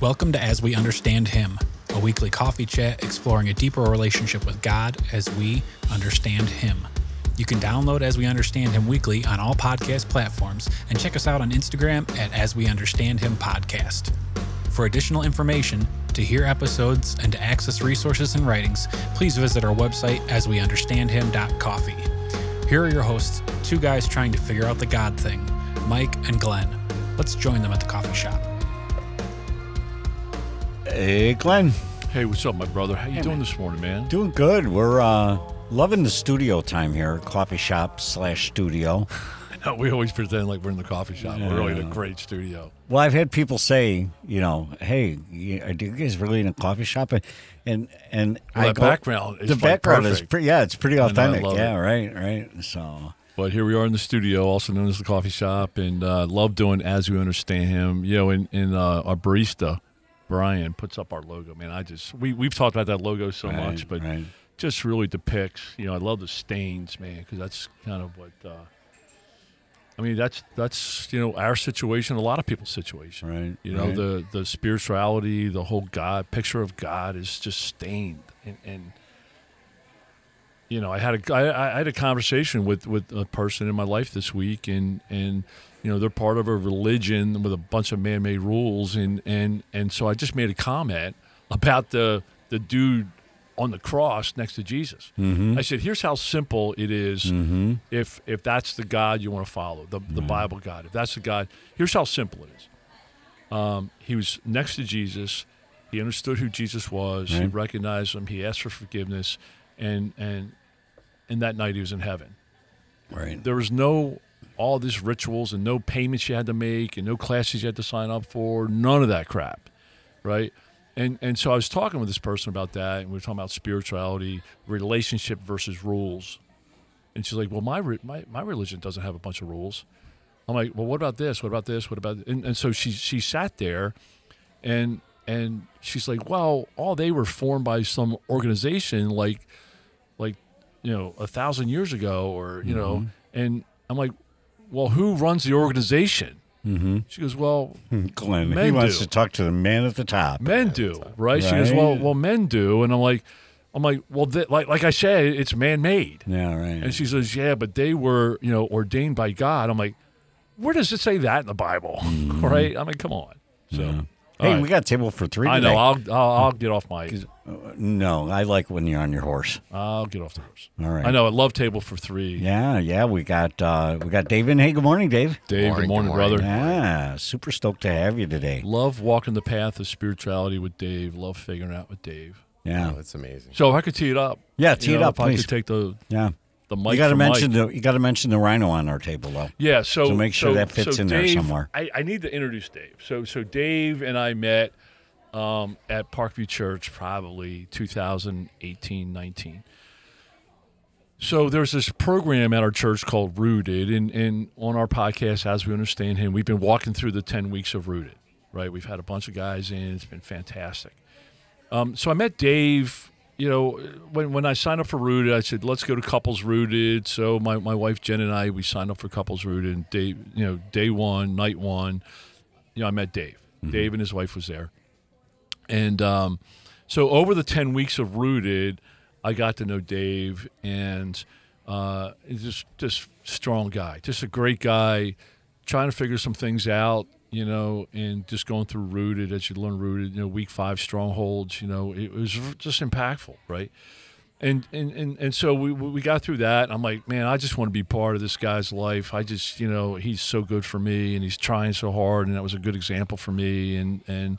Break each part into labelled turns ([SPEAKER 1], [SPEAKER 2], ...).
[SPEAKER 1] Welcome to As We Understand Him, a weekly coffee chat exploring a deeper relationship with God as we understand Him. You can download As We Understand Him weekly on all podcast platforms and check us out on Instagram at As We Understand Him Podcast. For additional information, to hear episodes, and to access resources and writings, please visit our website asweunderstandhim.coffee. Here are your hosts, two guys trying to figure out the God thing, Mike and Glenn. Let's join them at the coffee shop.
[SPEAKER 2] Hey, Glenn.
[SPEAKER 3] Hey, what's up, my brother? How you doing this morning, man?
[SPEAKER 2] Doing good. We're uh, loving the studio time here, coffee shop slash studio.
[SPEAKER 3] No, we always pretend like we're in the coffee shop. We're really in a great studio.
[SPEAKER 2] Well, I've had people say, you know, hey, you- are you guys really in a coffee shop? And and, and
[SPEAKER 3] Well,
[SPEAKER 2] I
[SPEAKER 3] that
[SPEAKER 2] go-
[SPEAKER 3] background is
[SPEAKER 2] the
[SPEAKER 3] like
[SPEAKER 2] background is pretty. Yeah, it's pretty authentic.
[SPEAKER 3] love
[SPEAKER 2] yeah,
[SPEAKER 3] it.
[SPEAKER 2] right, right. So
[SPEAKER 3] But here we are in the studio, also known as the coffee shop, and uh, love doing as we understand him. You know, and, and uh, our barista Brian puts up our logo. Man, I just we we've talked about that logo so
[SPEAKER 2] right,
[SPEAKER 3] much, but
[SPEAKER 2] right.
[SPEAKER 3] just really depicts. You know, I love the stains, man, because that's kind of what. Uh, I mean, that's that's you know our situation, a lot of people's situation.
[SPEAKER 2] Right,
[SPEAKER 3] You know,
[SPEAKER 2] right.
[SPEAKER 3] the the spirituality, the whole God picture of God is just stained, and, and you know, I had a I, I had a conversation with with a person in my life this week, and and you know they're part of a religion with a bunch of man-made rules, and and and so I just made a comment about the the dude on the cross next to Jesus.
[SPEAKER 2] Mm-hmm.
[SPEAKER 3] I said, "Here's how simple it is
[SPEAKER 2] Mm-hmm.
[SPEAKER 3] if if that's the God you want to follow, the the Bible God. If that's the God, here's how simple it is. Um, he was next to Jesus. He understood who Jesus was. He recognized him. He asked for forgiveness, and and and that night he was in heaven.
[SPEAKER 2] Right.
[SPEAKER 3] There was no all these rituals and no payments you had to make and no classes you had to sign up for. None of that crap, right? And and so I was talking with this person about that, and we were talking about spirituality, relationship versus rules. And she's like, "Well, my my my religion doesn't have a bunch of rules." I'm like, "Well, what about this? What about this? What about?" And, and so she she sat there, and and she's like, "Well, all they were formed by some organization, like like you know a thousand years ago, or you know." Mm-hmm. And I'm like, "Well, who runs the organization?"
[SPEAKER 2] Mm-hmm.
[SPEAKER 3] She goes, "Well,
[SPEAKER 2] Glenn, he wants
[SPEAKER 3] do.
[SPEAKER 2] to talk to the man at the top.
[SPEAKER 3] men do, right?" She goes, "Well,
[SPEAKER 2] Right.
[SPEAKER 3] well, men do," and I'm like, "I'm like, well, th- like like I said, it's man-made."
[SPEAKER 2] Yeah, right.
[SPEAKER 3] And she says, "Yeah, but they were, you know, ordained by God." I'm like, "Where does it say that in the Bible?" right? I mean, come on. So,
[SPEAKER 2] Mm-hmm.
[SPEAKER 3] all
[SPEAKER 2] hey,
[SPEAKER 3] right.
[SPEAKER 2] we got a table for three.
[SPEAKER 3] I know.
[SPEAKER 2] today.
[SPEAKER 3] I'll, I'll I'll get off my.
[SPEAKER 2] No, I like when you're on your horse.
[SPEAKER 3] I'll get off the horse.
[SPEAKER 2] All right.
[SPEAKER 3] I know. I love table for three.
[SPEAKER 2] Yeah, yeah. We got uh, we got Dave in. Hey, good morning, Dave.
[SPEAKER 3] Dave,
[SPEAKER 4] Morning,
[SPEAKER 3] good morning,
[SPEAKER 4] good morning.
[SPEAKER 3] brother.
[SPEAKER 2] Yeah, super stoked to have you today.
[SPEAKER 3] Love walking the path of spirituality with Dave. Love figuring out with Dave.
[SPEAKER 2] Yeah,
[SPEAKER 4] Oh, that's amazing.
[SPEAKER 3] So if I could tee it up.
[SPEAKER 2] Yeah,
[SPEAKER 3] you
[SPEAKER 2] tee it
[SPEAKER 3] know,
[SPEAKER 2] up,
[SPEAKER 3] If I could take the
[SPEAKER 2] yeah.
[SPEAKER 3] the mic.
[SPEAKER 2] you got to mention
[SPEAKER 3] Mike.
[SPEAKER 2] the you got to mention the rhino on our table though.
[SPEAKER 3] Yeah, so
[SPEAKER 2] So make sure that fits
[SPEAKER 3] so
[SPEAKER 2] in there somewhere.
[SPEAKER 3] I, I need to introduce Dave. So so Dave and I met um, at Parkview Church probably 2018, 19. So there's this program at our church called Rooted, and, and on our podcast, as we understand him, we've been walking through the 10 weeks of Rooted, right? We've had a bunch of guys in. It's been fantastic. Um, so I met Dave. You know, when when I signed up for Rooted, I said, "Let's go to Couples Rooted." So my, my wife Jen and I we signed up for Couples Rooted. And day you know day one, night one, you know I met Dave. Dave and his wife was there, and um, so over the ten weeks of Rooted, I got to know Dave, and uh, just just strong guy, just a great guy, trying to figure some things out, you know, and just going through rooted as you learn rooted, you know, week five strongholds, you know, it was just impactful, right? And and and, and so we we got through that. I'm like, man, I just want to be part of this guy's life. I just, you know, he's so good for me, and he's trying so hard, and that was a good example for me. And and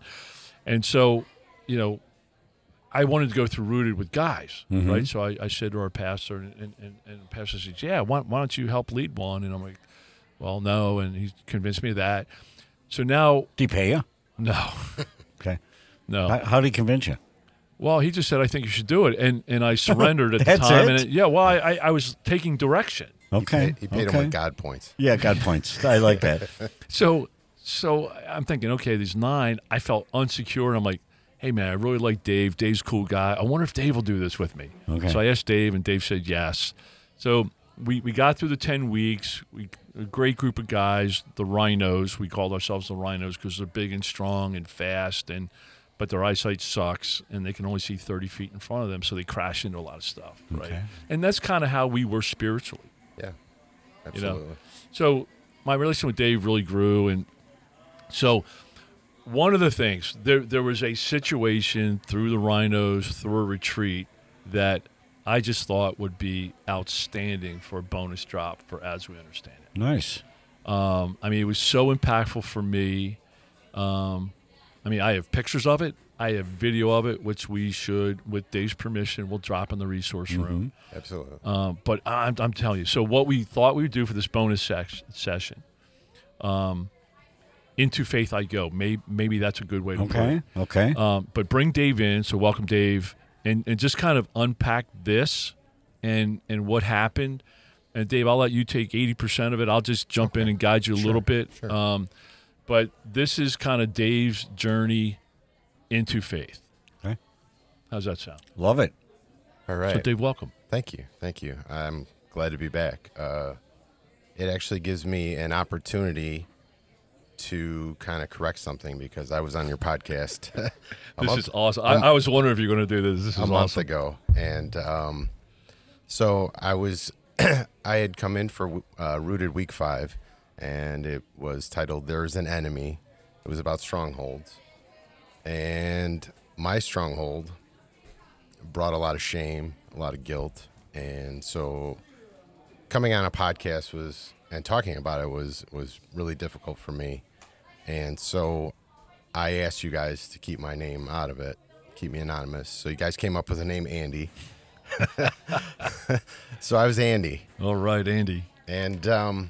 [SPEAKER 3] and so, you know, I wanted to go through rooted with guys, mm-hmm. right? So I, I said to our pastor, and, and, and, and the pastor said, "Yeah, why, why don't you help lead one?" And I'm like, "Well, no," and he convinced me of that. So now,
[SPEAKER 2] Did he pay you?
[SPEAKER 3] no,
[SPEAKER 2] Okay.
[SPEAKER 3] no.
[SPEAKER 2] How, how did he convince you?
[SPEAKER 3] Well, he just said, "I think you should do it," and and I surrendered at the
[SPEAKER 2] That's
[SPEAKER 3] time.
[SPEAKER 2] it?
[SPEAKER 3] And yeah, well, I, I I was taking direction.
[SPEAKER 2] Okay.
[SPEAKER 4] He paid
[SPEAKER 2] okay.
[SPEAKER 4] him with God points.
[SPEAKER 2] Yeah, God points. I like that.
[SPEAKER 3] So so I'm thinking, okay, these nine. I felt unsecure, and I'm like, hey man, I really like Dave. Dave's a cool guy. I wonder if Dave will do this with me.
[SPEAKER 2] Okay.
[SPEAKER 3] So I asked Dave, and Dave said yes. So we, we got through the ten weeks. We a great group of guys, the Rhinos. We called ourselves the Rhinos because they're big and strong and fast, and but their eyesight sucks, and they can only see 30 feet in front of them, so they crash into a lot of stuff, right?
[SPEAKER 2] Okay.
[SPEAKER 3] And that's kind of how we were spiritually.
[SPEAKER 4] Yeah,
[SPEAKER 3] You know,
[SPEAKER 4] absolutely.
[SPEAKER 3] So my relationship with Dave really grew, and so one of the things there there was a situation through the Rhinos through a retreat that I just thought would be outstanding for a bonus drop for as we understand it.
[SPEAKER 2] Nice.
[SPEAKER 3] Um, I mean, it was so impactful for me. Um, I mean, I have pictures of it. I have video of it, which we should, with Dave's permission, we'll drop in the resource room.
[SPEAKER 4] Absolutely.
[SPEAKER 3] Um, but I'm, I'm telling you, so what we thought we would do for this bonus sex, session, um, into faith I go. Maybe, maybe that's a good way to put
[SPEAKER 2] Okay.
[SPEAKER 3] it.
[SPEAKER 2] Okay.
[SPEAKER 3] Um, but bring Dave in. So welcome Dave, and and just kind of unpack this, and and what happened. And Dave, I'll let you take eighty percent of it. I'll just jump in and guide you a little bit.
[SPEAKER 4] sure.
[SPEAKER 3] Um, but this is kind of Dave's journey into faith.
[SPEAKER 2] Okay.
[SPEAKER 3] How's that sound?
[SPEAKER 2] Love it.
[SPEAKER 4] All right.
[SPEAKER 3] So Dave, welcome.
[SPEAKER 4] Thank you. Thank you. I'm glad to be back. Uh, it actually gives me an opportunity to kind of correct something because I was on your podcast
[SPEAKER 3] This
[SPEAKER 4] month,
[SPEAKER 3] is awesome. I, I was wondering if you're going to do this. This is
[SPEAKER 4] a month ago, and um, so I was I had come in for uh, Rooted Week Five, and it was titled "There's an Enemy." It was about strongholds, and my stronghold brought a lot of shame, a lot of guilt, and so coming on a podcast was and talking about it was was really difficult for me, and so I asked you guys to keep my name out of it, keep me anonymous. So you guys came up with the name Andy. so I was Andy,
[SPEAKER 3] All right, Andy.
[SPEAKER 4] and um,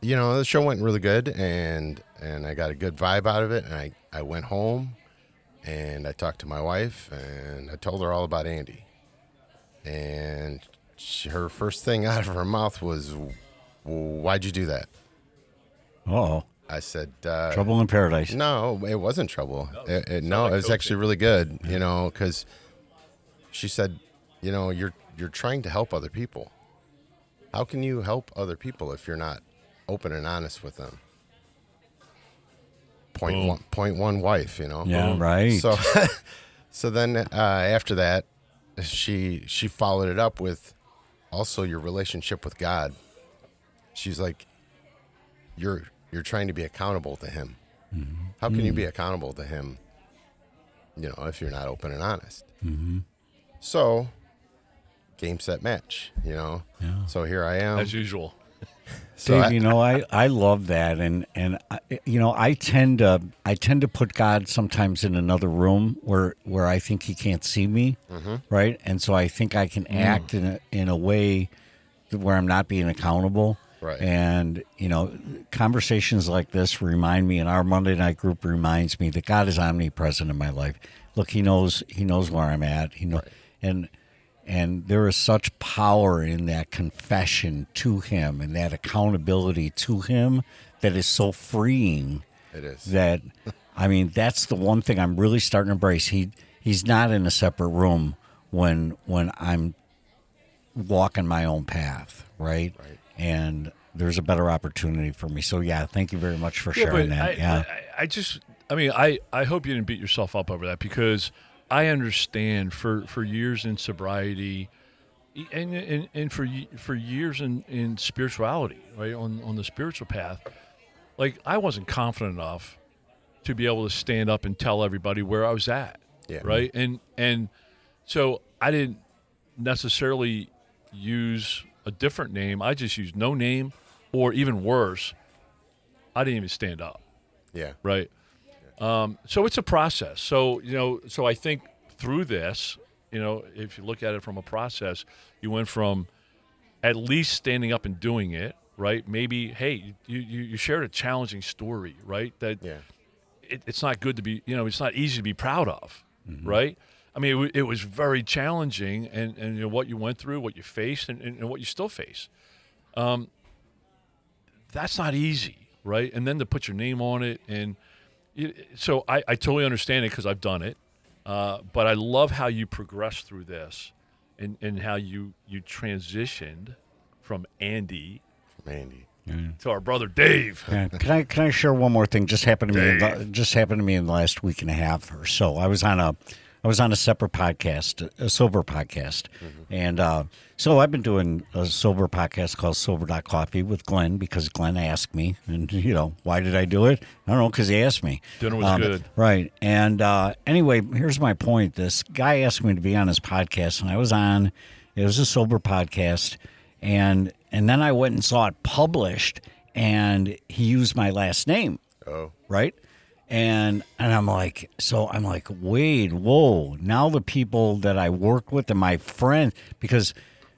[SPEAKER 4] you know the show went really good, and and I got a good vibe out of it, and I I went home, and I talked to my wife, and I told her all about Andy, and she, her first thing out of her mouth was, "Why'd you do that?"
[SPEAKER 2] Oh,
[SPEAKER 4] I said, uh,
[SPEAKER 2] trouble in paradise.
[SPEAKER 4] no, it wasn't trouble. it, it, no,
[SPEAKER 3] like
[SPEAKER 4] it was
[SPEAKER 3] coaching.
[SPEAKER 4] actually really good. You know, because she said, you know, you're you're trying to help other people. How can you help other people if you're not open and honest with them? Point
[SPEAKER 3] Boom.
[SPEAKER 4] one, point one wife. You know.
[SPEAKER 2] Yeah. Right.
[SPEAKER 4] So, so then uh, after that, she she followed it up with also your relationship with God. She's like, you're you're trying to be accountable to Him. How can you be mm. accountable to Him? You know, if you're not open and honest. Mm-hmm. So, game set match. You know.
[SPEAKER 2] Yeah.
[SPEAKER 4] So here I am.
[SPEAKER 3] As usual.
[SPEAKER 4] So
[SPEAKER 2] Dave,
[SPEAKER 4] I-
[SPEAKER 2] you know, I, I love that, and and I, you know, I tend to I tend to put God sometimes in another room where where I think He can't see me,
[SPEAKER 4] Mm-hmm.
[SPEAKER 2] right? And so I think I can mm. act in a in a way where I'm not being accountable,
[SPEAKER 4] Right.
[SPEAKER 2] And you know, conversations like this remind me, and our Monday night group reminds me that God is omnipresent in my life. Look, He knows He knows where I'm at. He knows, and and there is such power in that confession to him and that accountability to him that is so freeing
[SPEAKER 4] it is.
[SPEAKER 2] that I mean that's the one thing I'm really starting to embrace. He he's not in a separate room when when I'm walking my own path, right?
[SPEAKER 4] Right.
[SPEAKER 2] And there's a better opportunity for me. So yeah, thank you very much for sharing that.
[SPEAKER 3] I,
[SPEAKER 2] yeah.
[SPEAKER 3] I, I just, I mean, I, I hope you didn't beat yourself up over that because I understand for, for years in sobriety and, and, and for, for years in, in spirituality, right, on, on the spiritual path, like I wasn't confident enough to be able to stand up and tell everybody where I was at.
[SPEAKER 4] Yeah.
[SPEAKER 3] Right. And, and so I didn't necessarily use a different name. I just used no name or even worse, I didn't even stand up
[SPEAKER 4] Yeah.
[SPEAKER 3] right? Um, so it's a process. So you know, so I think through this, you know, if you look at it from a process, you went from at least standing up and doing it, right? Maybe, hey, you you, you shared a challenging story, right? That
[SPEAKER 4] Yeah.
[SPEAKER 3] it, it's not good to be, you know, it's not easy to be proud of, right? I mean, it, wa- it was very challenging, and, and you know, what you went through, what you faced, and, and, and what you still face. Um, that's not easy, right? And then to put your name on it, and you, so I, I totally understand it because I've done it. Uh, but I love how you progressed through this, and, and how you you transitioned from Andy
[SPEAKER 4] From Andy.
[SPEAKER 3] to our brother Dave.
[SPEAKER 2] Yeah. Can I can I share one more thing? Just happened to me. In the, just happened to me in the last week and a half or so. I was on a I was on a separate podcast, a sober podcast, and uh, so I've been doing a sober podcast called Sober Dot Coffee with Glenn because Glenn asked me, and you know why did I do it? I don't know because he asked me.
[SPEAKER 3] Dinner was good.
[SPEAKER 2] right? And uh, anyway, here's my point. This guy asked me to be on his podcast, and I was on. It was a sober podcast, and and then I went and saw it published, and he used my last name
[SPEAKER 4] Oh,
[SPEAKER 2] right? And and I'm like, so I'm like, Wade, whoa! Now the people that I work with and my friends, because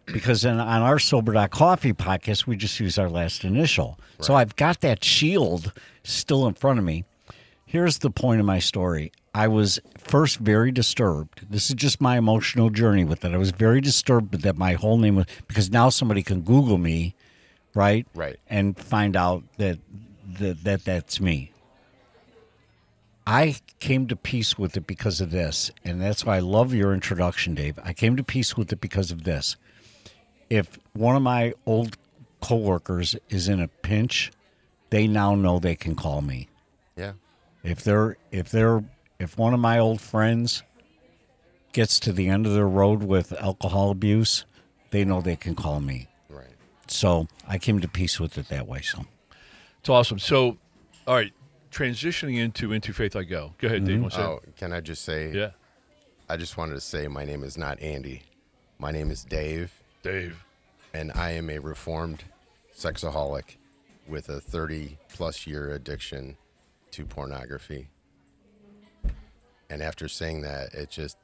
[SPEAKER 2] because in, on our sober dot coffee podcast, we just use our last initial. So I've got that shield still in front of me. Here's the point of my story. I was first very disturbed. This is just my emotional journey with it. I was very disturbed that my whole name was because now somebody can Google me, right?
[SPEAKER 4] Right.
[SPEAKER 2] And find out that that, that that's me. I came to peace with it because of this, and that's why I love your introduction, Dave. I came to peace with it because of this. If one of my old coworkers is in a pinch, they now know they can call me.
[SPEAKER 4] yeah.
[SPEAKER 2] If they're if they're if one of my old friends gets to the end of their road with alcohol abuse, they know they can call me.
[SPEAKER 4] Right.
[SPEAKER 2] So I came to peace with it that way. So
[SPEAKER 3] It's awesome. So, all right, transitioning into into faith I go. Go ahead, Dave. Mm-hmm. Want to
[SPEAKER 4] Oh, can I just say?
[SPEAKER 3] yeah,
[SPEAKER 4] I just wanted to say my name is not Andy. My name is Dave,
[SPEAKER 3] Dave.
[SPEAKER 4] and I am a reformed sexaholic with a 30 plus year addiction to pornography. And after saying that, it just,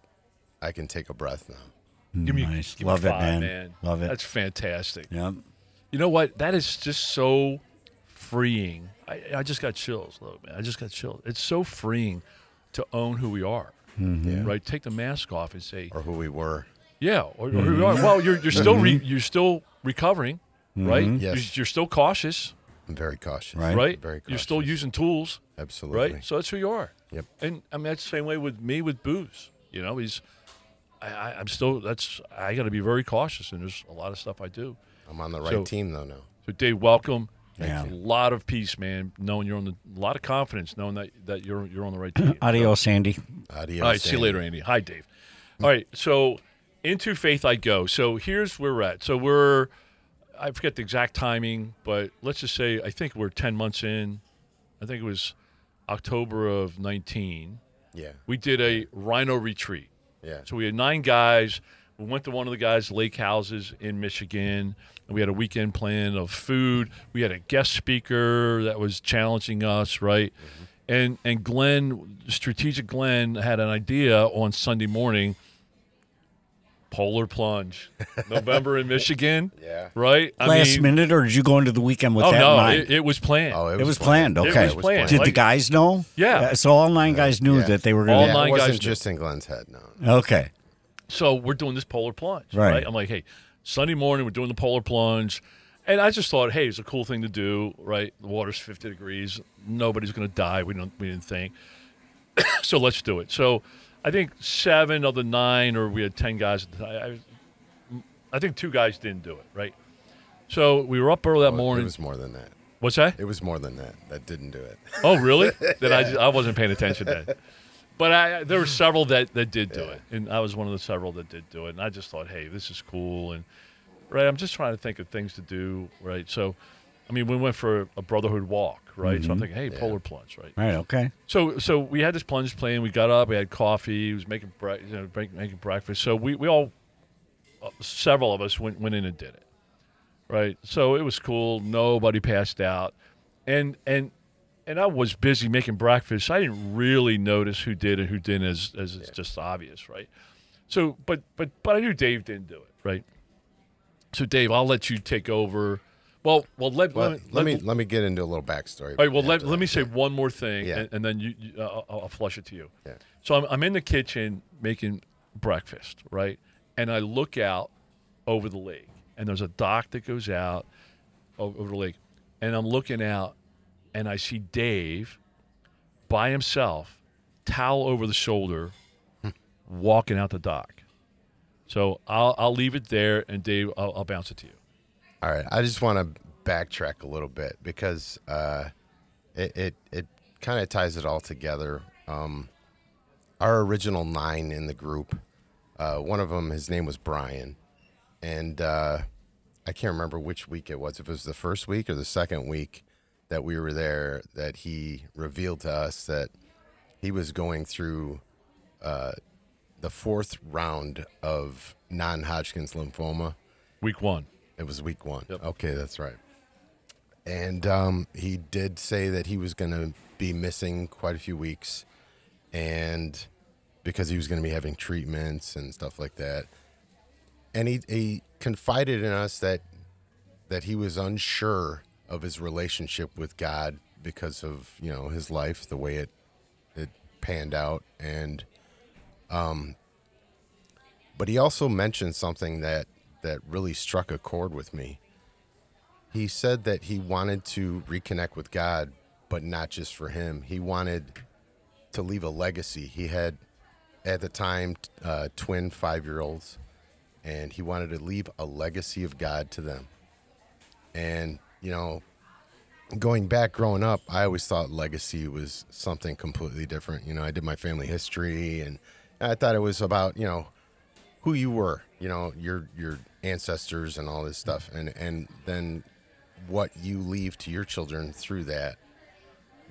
[SPEAKER 4] I can take a breath now.
[SPEAKER 3] Give me,
[SPEAKER 2] Nice.
[SPEAKER 3] give me
[SPEAKER 2] Love it,
[SPEAKER 3] five,
[SPEAKER 2] man. Love it.
[SPEAKER 3] That's fantastic.
[SPEAKER 2] yeah,
[SPEAKER 3] You know what? That is just so freeing. I, I just got chills, though, man. I just got chills. It's so freeing to own who we are,
[SPEAKER 2] Mm-hmm.
[SPEAKER 3] right? Take the mask off and say,
[SPEAKER 4] Or who we were.
[SPEAKER 3] yeah, or, or who we are. Well, you're you're still re,
[SPEAKER 2] Mm-hmm.
[SPEAKER 3] you're still recovering, right?
[SPEAKER 4] Yes.
[SPEAKER 3] You're, you're still cautious,
[SPEAKER 4] I'm very cautious.
[SPEAKER 2] Right.
[SPEAKER 3] right?
[SPEAKER 4] Very
[SPEAKER 3] You're still using tools,
[SPEAKER 4] Absolutely.
[SPEAKER 3] right? So that's who you are.
[SPEAKER 4] Yep.
[SPEAKER 3] And I mean that's the same way with me with booze. You know, he's I, I, I'm still that's I got to be very cautious, and there's a lot of stuff I do.
[SPEAKER 4] I'm on the right
[SPEAKER 3] So-
[SPEAKER 4] team though now.
[SPEAKER 3] So Dave, welcome.
[SPEAKER 2] Yeah.
[SPEAKER 3] A lot of peace, man. Knowing you're on the, a lot of confidence, knowing that, that you're you're on the right team.
[SPEAKER 2] adios, Andy.
[SPEAKER 4] Adios.
[SPEAKER 3] All right, see you later, Andy. Hi, Dave. All right, so into faith I go. So here's where we're at. So we're I forget the exact timing, but let's just say I think we're ten months in. I think it was October of nineteen.
[SPEAKER 4] Yeah.
[SPEAKER 3] We did a rhino retreat.
[SPEAKER 4] Yeah.
[SPEAKER 3] So we had nine guys. We went to one of the guys' lake houses in Michigan. And we had a weekend plan of food. We had a guest speaker that was challenging us, right? Mm-hmm. And and Glenn, strategic Glenn, had an idea on Sunday morning. Polar plunge, November in Michigan,
[SPEAKER 4] Yeah.
[SPEAKER 3] right? I
[SPEAKER 2] Last
[SPEAKER 3] mean,
[SPEAKER 2] minute, or did you go into the weekend with
[SPEAKER 3] oh
[SPEAKER 2] that in
[SPEAKER 3] no,
[SPEAKER 2] mind?
[SPEAKER 3] it, it was planned.
[SPEAKER 4] Oh, it was,
[SPEAKER 2] It was planned, okay.
[SPEAKER 3] It was planned.
[SPEAKER 2] Did the guys know?
[SPEAKER 3] Yeah.
[SPEAKER 2] Uh, so all nine guys knew
[SPEAKER 4] Yeah.
[SPEAKER 2] that they were
[SPEAKER 3] All
[SPEAKER 2] going
[SPEAKER 4] Yeah,
[SPEAKER 2] to.
[SPEAKER 3] nine
[SPEAKER 4] it wasn't
[SPEAKER 3] guys do.
[SPEAKER 4] just in Glenn's head. No.
[SPEAKER 2] Okay.
[SPEAKER 3] So we're doing this polar plunge,
[SPEAKER 2] Right.
[SPEAKER 3] right? I'm like, hey, Sunday morning we're doing the polar plunge, and I just thought, hey, it's a cool thing to do, right? The water's 50 degrees, nobody's going to die. We don't, we didn't think, so let's do it. So I think seven of the nine, or we had 10 guys. At the time. I, I think two guys didn't do it, right? So we were up early that
[SPEAKER 4] Well,
[SPEAKER 3] morning.
[SPEAKER 4] It was more than that.
[SPEAKER 3] What's that?
[SPEAKER 4] It was more than that. That didn't do it.
[SPEAKER 3] Oh, really? then I, just, I wasn't paying attention then. But I, there were several that, that did do it, and I was one of the several that did do it. And I just thought, hey, this is cool, and right, I'm just trying to think of things to do, right? So, I mean, we went for a brotherhood walk, right? So I'm thinking, hey, polar plunge, right?
[SPEAKER 2] Right. Okay.
[SPEAKER 3] So, so we had this plunge plan. We got up, we had coffee. He was making bre- you know, break- making breakfast. So we, we all, uh, several of us went went in and did it, right? So it was cool. Nobody passed out, and and and I was busy making breakfast. I didn't really notice who did and who didn't, as as it's just obvious, right? So, but but but I knew Dave didn't do it, right? So Dave, I'll let you take over. Well, well, let,
[SPEAKER 4] Well,
[SPEAKER 3] let,
[SPEAKER 4] let me let me get into a little backstory.
[SPEAKER 3] all right, well, let, let me
[SPEAKER 4] that.
[SPEAKER 3] say one more thing,
[SPEAKER 4] Yeah.
[SPEAKER 3] and, and then you, you uh, I'll, I'll flush it to you.
[SPEAKER 4] Yeah.
[SPEAKER 3] So I'm, I'm in the kitchen making breakfast, right? And I look out over the lake, and there's a dock that goes out o- over the lake, and I'm looking out, and I see Dave by himself, towel over the shoulder, walking out the dock. So I'll I'll leave it there, and Dave, I'll, I'll bounce it to you.
[SPEAKER 4] All right. I just want to backtrack a little bit because uh, it it, it kind of ties it all together. Um, our original nine in the group, uh, one of them, his name was Brian, and uh, I can't remember which week it was. If it was the first week or the second week that we were there, that he revealed to us that he was going through uh, the fourth round of non-Hodgkin's lymphoma.
[SPEAKER 3] Week one.
[SPEAKER 4] It was week one.
[SPEAKER 3] Yep.
[SPEAKER 4] Okay, that's right. And um, he did say that he was going to be missing quite a few weeks, and because he was going to be having treatments and stuff like that. And he, he confided in us that that he was unsure of his relationship with God because of you know his life, the way it it panned out, and um. But he also mentioned something that that really struck a chord with me. He said that he wanted to reconnect with God, but not just for him. He wanted to leave a legacy. He had, at the time, uh, twin five year olds, and he wanted to leave a legacy of God to them. And, you know, going back growing up, I always thought legacy was something completely different. You know, I did my family history, and I thought it was about, you know, who you were, you know, your your ancestors and all this stuff, and and then what you leave to your children through that.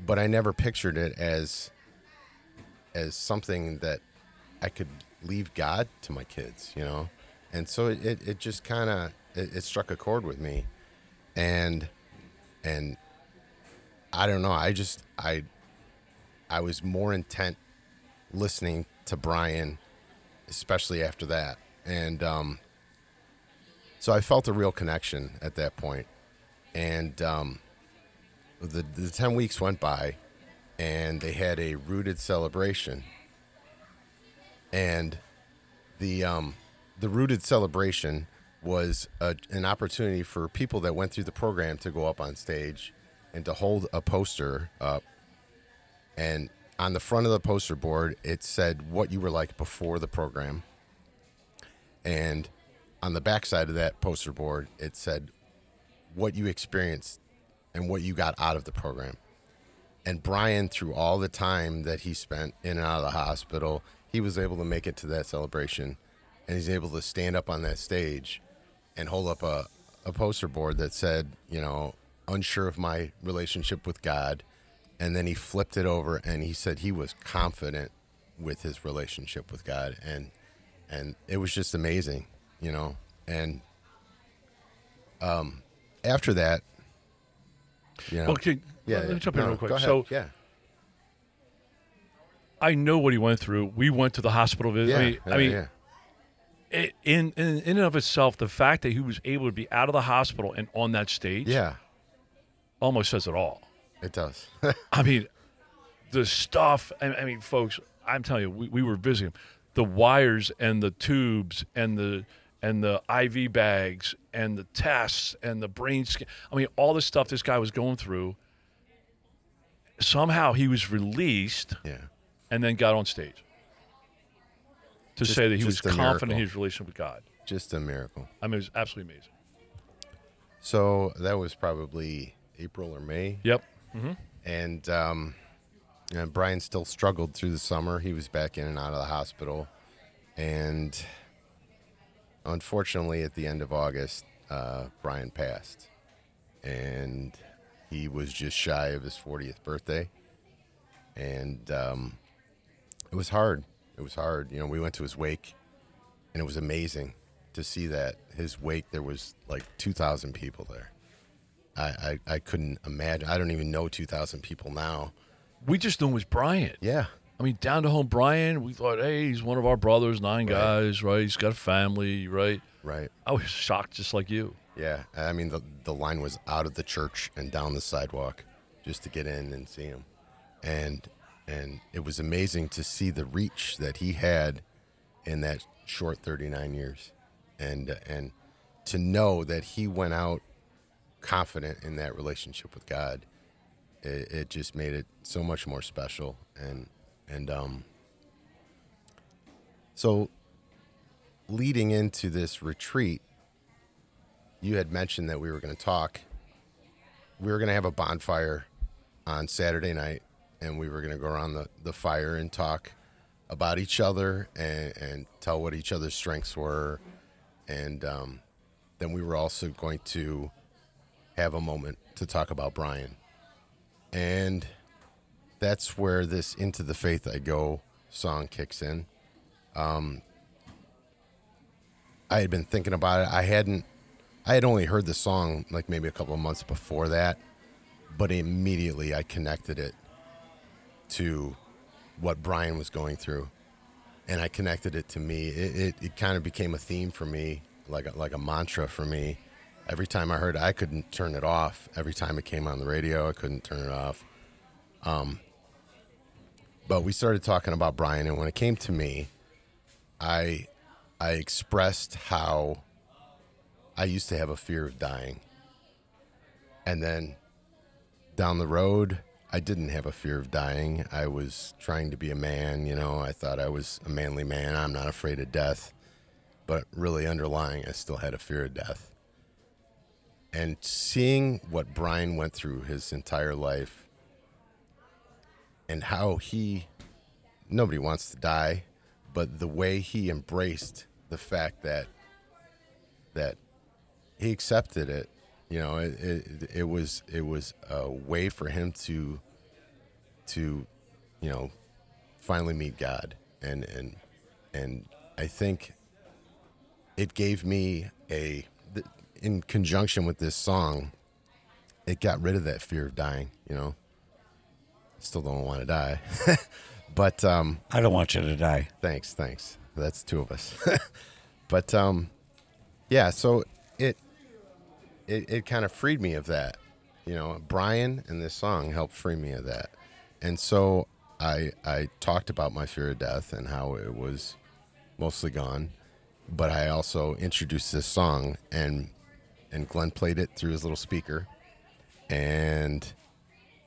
[SPEAKER 4] But I never pictured it as as something that I could leave God to my kids, you know, and so it it, it just kind of it, it struck a chord with me, and and I don't know, I just I I was more intent listening to Brian especially after that. And um, so I felt a real connection at that point. And um, the, the 10 weeks went by, and they had a rooted celebration. And the, um, the rooted celebration was a, an opportunity for people that went through the program to go up on stage and to hold a poster up and on the front of the poster board, it said what you were like before the program. And on the back side of that poster board, it said what you experienced and what you got out of the program. And Brian, through all the time that he spent in and out of the hospital, he was able to make it to that celebration. And he's able to stand up on that stage and hold up a, a poster board that said, you know, unsure of my relationship with God and then he flipped it over and he said he was confident with his relationship with God and and it was just amazing, you know. And um after that you know,
[SPEAKER 3] okay,
[SPEAKER 4] yeah,
[SPEAKER 3] let me jump in
[SPEAKER 4] No,
[SPEAKER 3] real quick. So
[SPEAKER 4] yeah,
[SPEAKER 3] I know what he went through. We went to the hospital visit.
[SPEAKER 4] yeah,
[SPEAKER 3] I mean,
[SPEAKER 4] yeah,
[SPEAKER 3] I mean
[SPEAKER 4] yeah.
[SPEAKER 3] It, in, in in and of itself, the fact that he was able to be out of the hospital and on that stage,
[SPEAKER 4] yeah,
[SPEAKER 3] almost says it all.
[SPEAKER 4] it does.
[SPEAKER 3] I mean, the stuff. I, I mean, folks, I'm telling you, we, we were visiting the wires and the tubes and the and the IV bags and the tests and the brain scan. I mean, all the stuff this guy was going through. Somehow he was released
[SPEAKER 4] yeah.
[SPEAKER 3] and then got on stage to
[SPEAKER 4] Just-
[SPEAKER 3] say that he was
[SPEAKER 4] just a
[SPEAKER 3] confident in his relationship with God.
[SPEAKER 4] Just a miracle.
[SPEAKER 3] I mean, it was absolutely amazing.
[SPEAKER 4] So that was probably April or May.
[SPEAKER 3] Yep.
[SPEAKER 4] and um, and Brian still struggled through the summer. He was back in and out of the hospital, and unfortunately, at the end of August, uh, Brian passed, and he was just shy of his 40th birthday, and um, it was hard. It was hard. You know, we went to his wake, and it was amazing to see that his wake. There was like 2,000 people there. I, I, I couldn't imagine. I don't even know 2,000 people now.
[SPEAKER 3] We just knew it was Brian.
[SPEAKER 4] Yeah.
[SPEAKER 3] I mean, down to home Brian, we thought, hey, he's one of our brothers, nine
[SPEAKER 4] Right.
[SPEAKER 3] guys, right? He's got a family, right?
[SPEAKER 4] Right.
[SPEAKER 3] I was shocked just like you.
[SPEAKER 4] Yeah. I mean, the, the line was out of the church and down the sidewalk just to get in and see him. And, and it was amazing to see the reach that he had in that short 39 years. And, and to know that he went out confident in that relationship with God, it, it just made it so much more special. And, and, um, so leading into this retreat, you had mentioned that we were going to talk, we were gonna have a bonfire on Saturday night, and we were gonna go around the, the fire and talk about each other and, and tell what each other's strengths were, and um, then we were also going to have a moment to talk about Brian, and that's where this "Into the Faith I Go" song kicks in. Um, I had been thinking about it. I hadn't. I had only heard the song like maybe a couple of months before that, but immediately I connected it to what Brian was going through, and I connected it to me. It it, it kind of became a theme for me, like a, like a mantra for me. Every time I heard it, I couldn't turn it off. Every time it came on the radio, I couldn't turn it off. Um, but we started talking about Brian, and when it came to me, I I expressed how I used to have a fear of dying. And then down the road, I didn't have a fear of dying. I was trying to be a man, you know, I thought I was a manly man. I'm not afraid of death. But really underlying, I still had a fear of death. And seeing what Brian went through his entire life and how he, nobody wants to die, but the way he embraced the fact that that he accepted it you know it, it, it was it was a way for him to to you know finally meet god and and and i think it gave me a in conjunction with this song it got rid of that fear of dying you know still don't want to die but um
[SPEAKER 2] I don't want you to die.
[SPEAKER 4] Thanks, thanks. That's two of us. but um, yeah. So it it it kind of freed me of that. You know, Brian and this song helped free me of that. And so I I talked about my fear of death and how it was mostly gone. But I also introduced this song and and Glenn played it through his little speaker and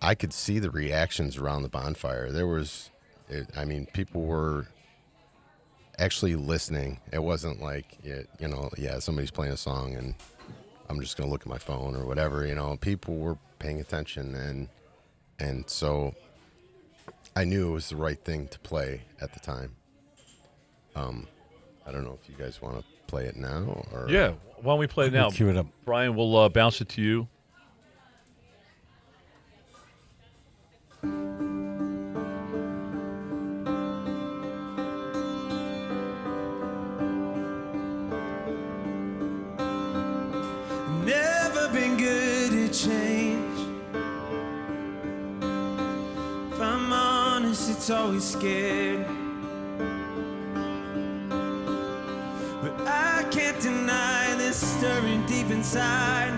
[SPEAKER 4] I could see the reactions around the bonfire. There was it, I mean, people were actually listening. It wasn't like, it, you know, yeah, somebody's playing a song and I'm just going to look at my phone or whatever. You know, people were paying attention, and and so I knew it was the right thing to play at the time. Um, I don't know if you guys want to play it now or
[SPEAKER 3] Yeah, why don't we play it now?
[SPEAKER 2] Cue it up.
[SPEAKER 3] Brian, we'll uh, bounce it to you.
[SPEAKER 5] It's always scared. But I can't deny this stirring deep inside.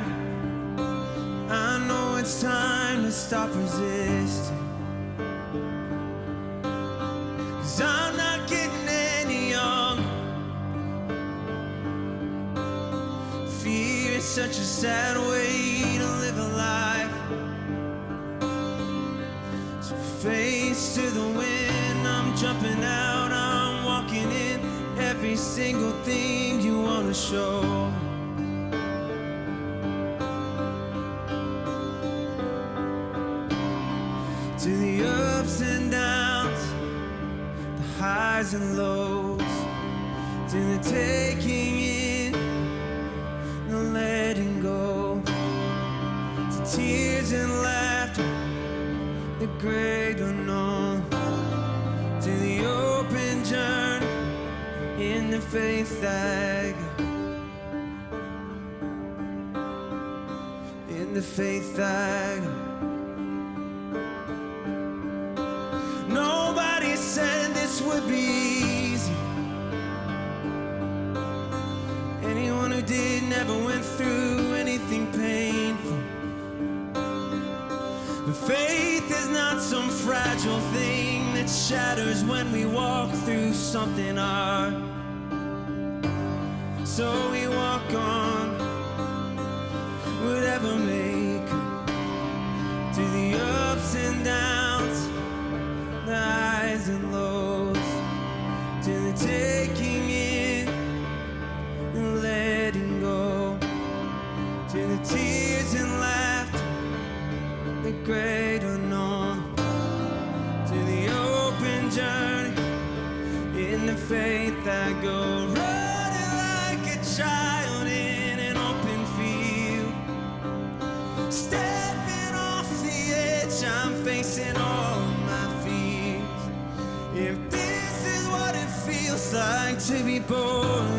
[SPEAKER 5] I know it's time to stop resisting. Cause I'm not getting any younger. Fear is such a sad way to live a life. To the wind, I'm jumping out, I'm walking in. Every single thing you wanna show. To the ups and downs, the highs and lows, to the taking in no letting go. To tears and laughter, the great unknown, in the faith I go, in the faith I go. Nobody said this would be easy. Anyone who did never went through anything painful. But faith is not some fragile thing that shatters when we walk through something hard so we walk on, whatever ever make to the ups and downs, the highs and lows, to the taking in and letting go, to the tears and laughter, the great unknown, to the open journey in the faith that goes. To be born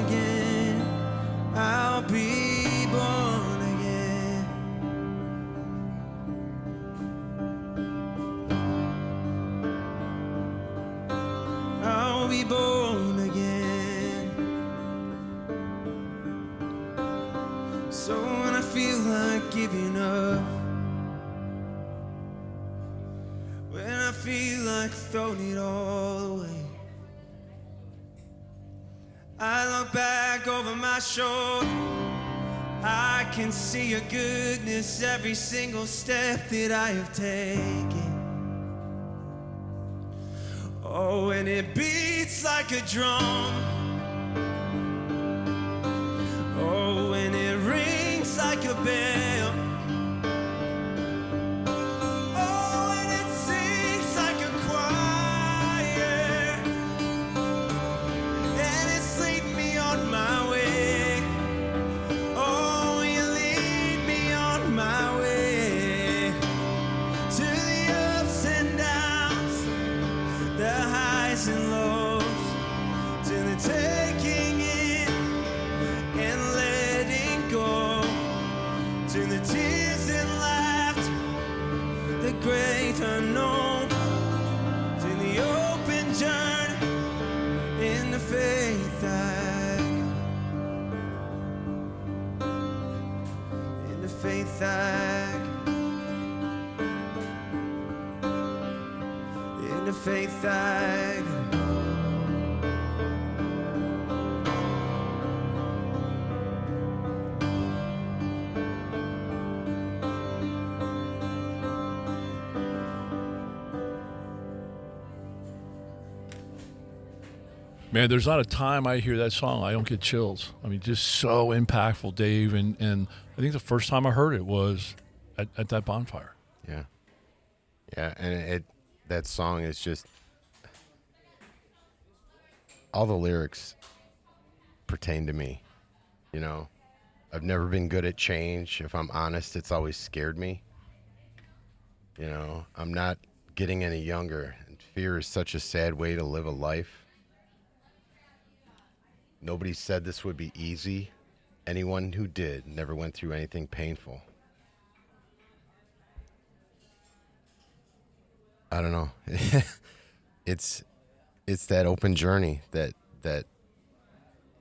[SPEAKER 5] my shoulder. I can see your goodness every single step that I have taken. Oh, and it beats like a drum. Oh, and it rings like a bell.
[SPEAKER 3] Man, there's not a time I hear that song I don't get chills. I mean, just so impactful, Dave. And, and I think the first time I heard it was at, at that bonfire.
[SPEAKER 4] Yeah. Yeah, and it that song is just all the lyrics pertain to me. You know, I've never been good at change. If I'm honest, it's always scared me. You know, I'm not getting any younger, and fear is such a sad way to live a life. Nobody said this would be easy. Anyone who did never went through anything painful. I don't know. it's it's that open journey that that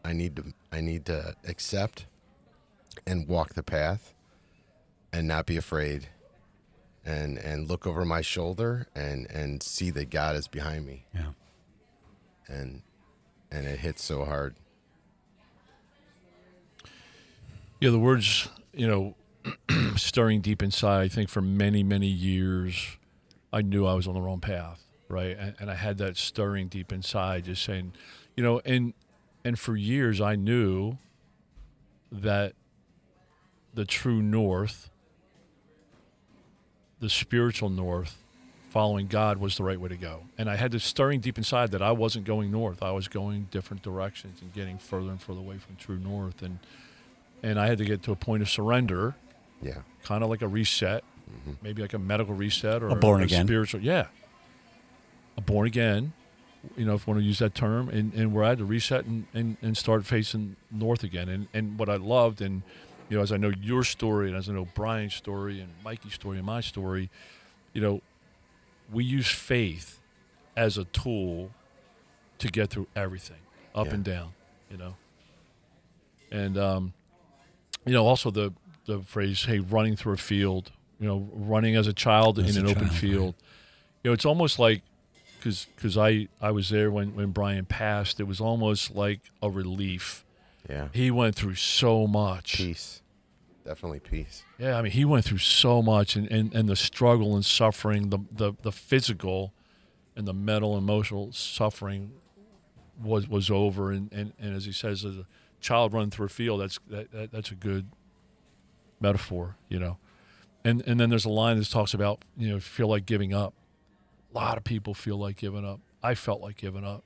[SPEAKER 4] I need to I need to accept and walk the path and not be afraid and and look over my shoulder and and see that God is behind me
[SPEAKER 2] Yeah.
[SPEAKER 4] and and it hits so hard.
[SPEAKER 3] Yeah, the words, you know, stirring deep inside, I think for many, many years, I knew I was on the wrong path, right? And, and I had that stirring deep inside, just saying, you know, and and for years I knew that the true north, the spiritual north, following God was the right way to go. And I had this stirring deep inside that I wasn't going north. I was going different directions and getting further and further away from true north. And and I had to get to a point of surrender,
[SPEAKER 4] Yeah.
[SPEAKER 3] kind of like a reset, maybe like a medical reset or
[SPEAKER 2] A born again.
[SPEAKER 3] spiritual. Yeah, a born again. You know, if you want to use that term, and, and where I had to reset and, and, and start facing north again. And and what I loved, and you know, as I know your story, and as I know Brian's story, and Mikey's story, and my story, you know, we use faith as a tool to get through everything, up
[SPEAKER 4] Yeah.
[SPEAKER 3] and down. You know, and um, you know, also the the phrase, "Hey, running through a field," you know, running as a child
[SPEAKER 2] As
[SPEAKER 3] in
[SPEAKER 2] a
[SPEAKER 3] an open
[SPEAKER 2] child,
[SPEAKER 3] field. You know, it's almost like because I I was there when when Brian passed. It was almost like a relief.
[SPEAKER 4] Yeah.
[SPEAKER 3] He went through so much.
[SPEAKER 4] Peace. Definitely peace.
[SPEAKER 3] Yeah, I mean, he went through so much, and, and, and the struggle and suffering, the, the the physical, and the mental, emotional suffering was was over. And, and, and as he says, as a child running through a field, that's that, that that's a good metaphor, you know. And and then there's a line that talks about you know feel like giving up. A lot of people feel like giving up. I felt like giving up.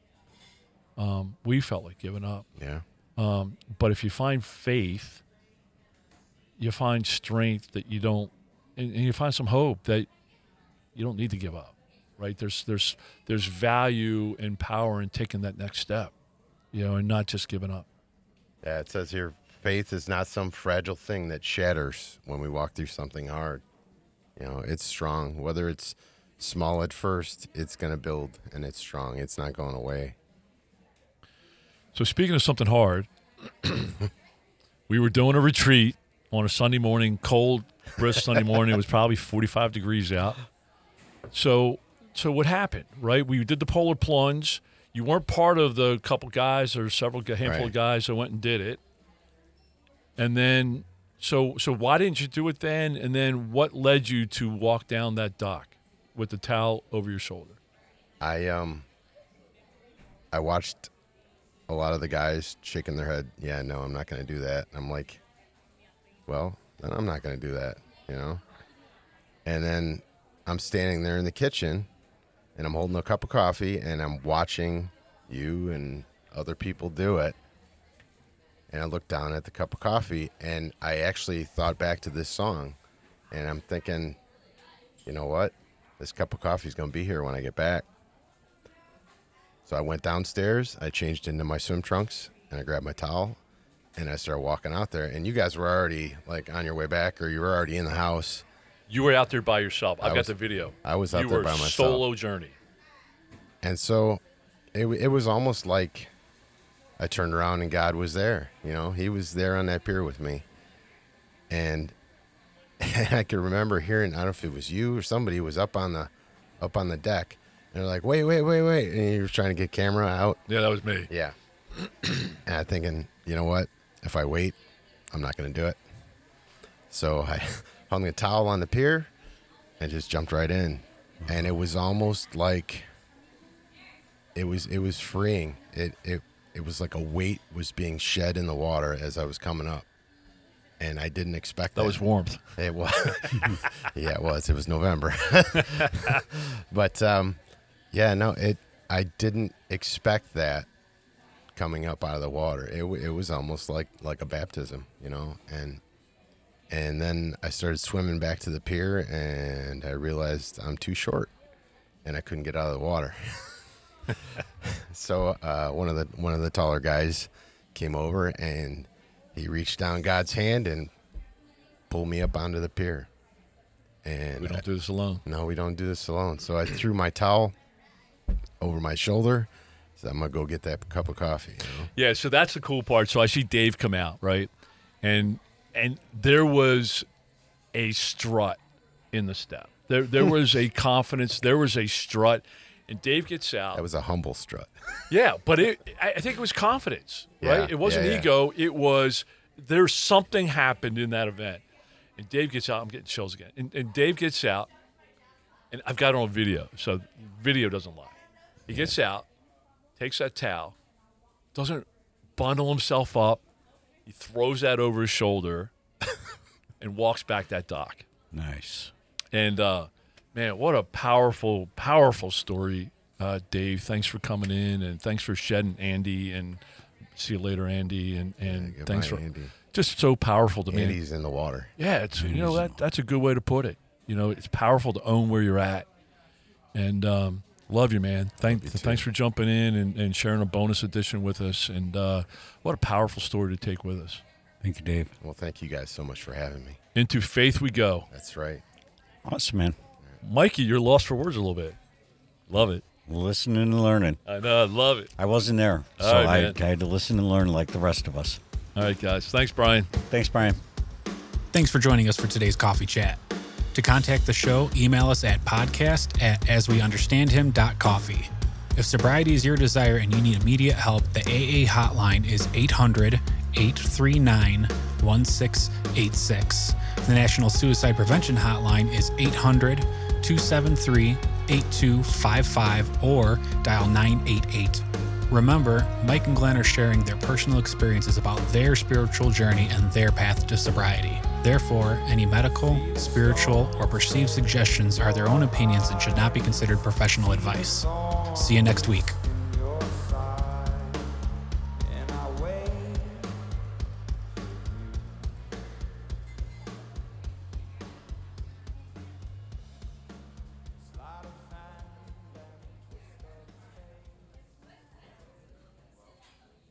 [SPEAKER 3] Um, we felt like giving up.
[SPEAKER 4] Yeah.
[SPEAKER 3] Um, but if you find faith, you find strength that you don't, and, and you find some hope that, You don't need to give up, right? There's there's there's value and power in taking that next step, you know, and not just giving up.
[SPEAKER 4] Yeah, it says here faith is not some fragile thing that shatters when we walk through something hard. You know, it's strong. Whether it's small at first, it's going to build and it's strong. It's not going away.
[SPEAKER 3] So speaking of something hard, we were doing a retreat on a Sunday morning, cold, brisk Sunday morning. It was probably 45 degrees out. So, so what happened? Right, we did the polar plunge. You weren't part of the couple guys or several handful
[SPEAKER 4] Right.
[SPEAKER 3] of guys that went and did it. And then, so so why didn't you do it then? And then, what led you to walk down that dock with the towel over your shoulder?
[SPEAKER 4] I um I watched a lot of the guys shaking their head. Yeah, no, I'm not going to do that. I'm like, well, then I'm not going to do that, you know. And then I'm standing there in the kitchen, and I'm holding a cup of coffee, and I'm watching you and other people do it. And I look down at the cup of coffee, and I actually thought back to this song, and I'm thinking, you know what? This cup of coffee is going to be here when I get back. So I went downstairs, I changed into my swim trunks, and I grabbed my towel, and I started walking out there. And you guys were already like on your way back, or you were already in the house.
[SPEAKER 3] You were out there by yourself. I've
[SPEAKER 4] I
[SPEAKER 3] got
[SPEAKER 4] was-
[SPEAKER 3] the video.
[SPEAKER 4] I was out
[SPEAKER 3] you
[SPEAKER 4] there
[SPEAKER 3] were
[SPEAKER 4] by myself.
[SPEAKER 3] Solo journey.
[SPEAKER 4] And so it, it was almost like I turned around and God was there. You know, He was there on that pier with me. And, I can remember hearing, I don't know if it was you or somebody was up on the up on the deck. And they're like, wait, wait, wait, wait. And you were trying to get camera out.
[SPEAKER 3] Yeah, that was me.
[SPEAKER 4] Yeah. and I'm thinking, you know what? If I wait, I'm not going to do it. So I hung the towel on the pier and just jumped right in. And it was almost like it was it was freeing. It it it was like a weight was being shed in the water as I was coming up. And I didn't expect that.
[SPEAKER 3] That was warmth.
[SPEAKER 4] It was. yeah, it was. It was November. but um, yeah, no, it. I didn't expect that coming up out of the water. It, it was almost like like a baptism, you know. And and then I started swimming back to the pier, and I realized I'm too short, and I couldn't get out of the water. so uh, one of the one of the taller guys came over and he reached down God's hand and pulled me up onto the pier. And
[SPEAKER 3] We don't do this alone.
[SPEAKER 4] no, we don't do this alone. So I threw my towel over my shoulder. So I'm gonna go get that cup of coffee. You know?
[SPEAKER 3] Yeah, so that's the cool part. So I see Dave come out, right? And and there was a strut in the step. There there was a confidence, there was a strut. And Dave gets out.
[SPEAKER 4] That was a humble strut.
[SPEAKER 3] Yeah, but it, I think it was confidence, right?
[SPEAKER 4] Yeah,
[SPEAKER 3] It wasn't
[SPEAKER 4] yeah, yeah.
[SPEAKER 3] ego. It was there's something happened in that event. And Dave gets out. I'm getting chills again. And, and Dave gets out, and I've got it on video, so video doesn't lie. He gets out, takes that towel, doesn't bundle himself up. He throws that over his shoulder, and walks back that dock.
[SPEAKER 2] Nice.
[SPEAKER 3] And uh, man, what a powerful, powerful story, uh, Dave. Thanks for coming in, and thanks for shedding Andy. And see you later, Andy. And and
[SPEAKER 4] Goodbye,
[SPEAKER 3] thanks for
[SPEAKER 4] Andy.
[SPEAKER 3] just so powerful to me.
[SPEAKER 4] Andy's in the water.
[SPEAKER 3] Yeah, it's you know that that's a good way to put it. You know, it's powerful to own where you're at. And um, love you, man. Thank,
[SPEAKER 4] you
[SPEAKER 3] thanks for jumping in and, and sharing a bonus edition with us. And uh, what a powerful story to take with us.
[SPEAKER 2] Thank you, Dave.
[SPEAKER 4] Well, thank you guys so much for having me.
[SPEAKER 3] Into faith we go.
[SPEAKER 4] That's right.
[SPEAKER 2] Awesome, man.
[SPEAKER 3] Mikey, you're lost for words a little bit. Love it.
[SPEAKER 2] Listening and learning.
[SPEAKER 3] I know. I love it.
[SPEAKER 2] I wasn't there, so
[SPEAKER 3] All right,
[SPEAKER 2] I. I had to listen and learn like the rest of us.
[SPEAKER 3] All right, guys. Thanks, Brian.
[SPEAKER 2] Thanks, Brian.
[SPEAKER 1] Thanks for joining us for today's coffee chat. To contact the show, email us at podcast at asweunderstandhim.coffee. If sobriety is your desire and you need immediate help, the AA hotline is 800 839 1686. The National Suicide Prevention Hotline is 800 273 8255 or dial 988. Remember, Mike and Glenn are sharing their personal experiences about their spiritual journey and their path to sobriety. Therefore, any medical, spiritual, or perceived suggestions are their own opinions and should not be considered professional advice. See you next week.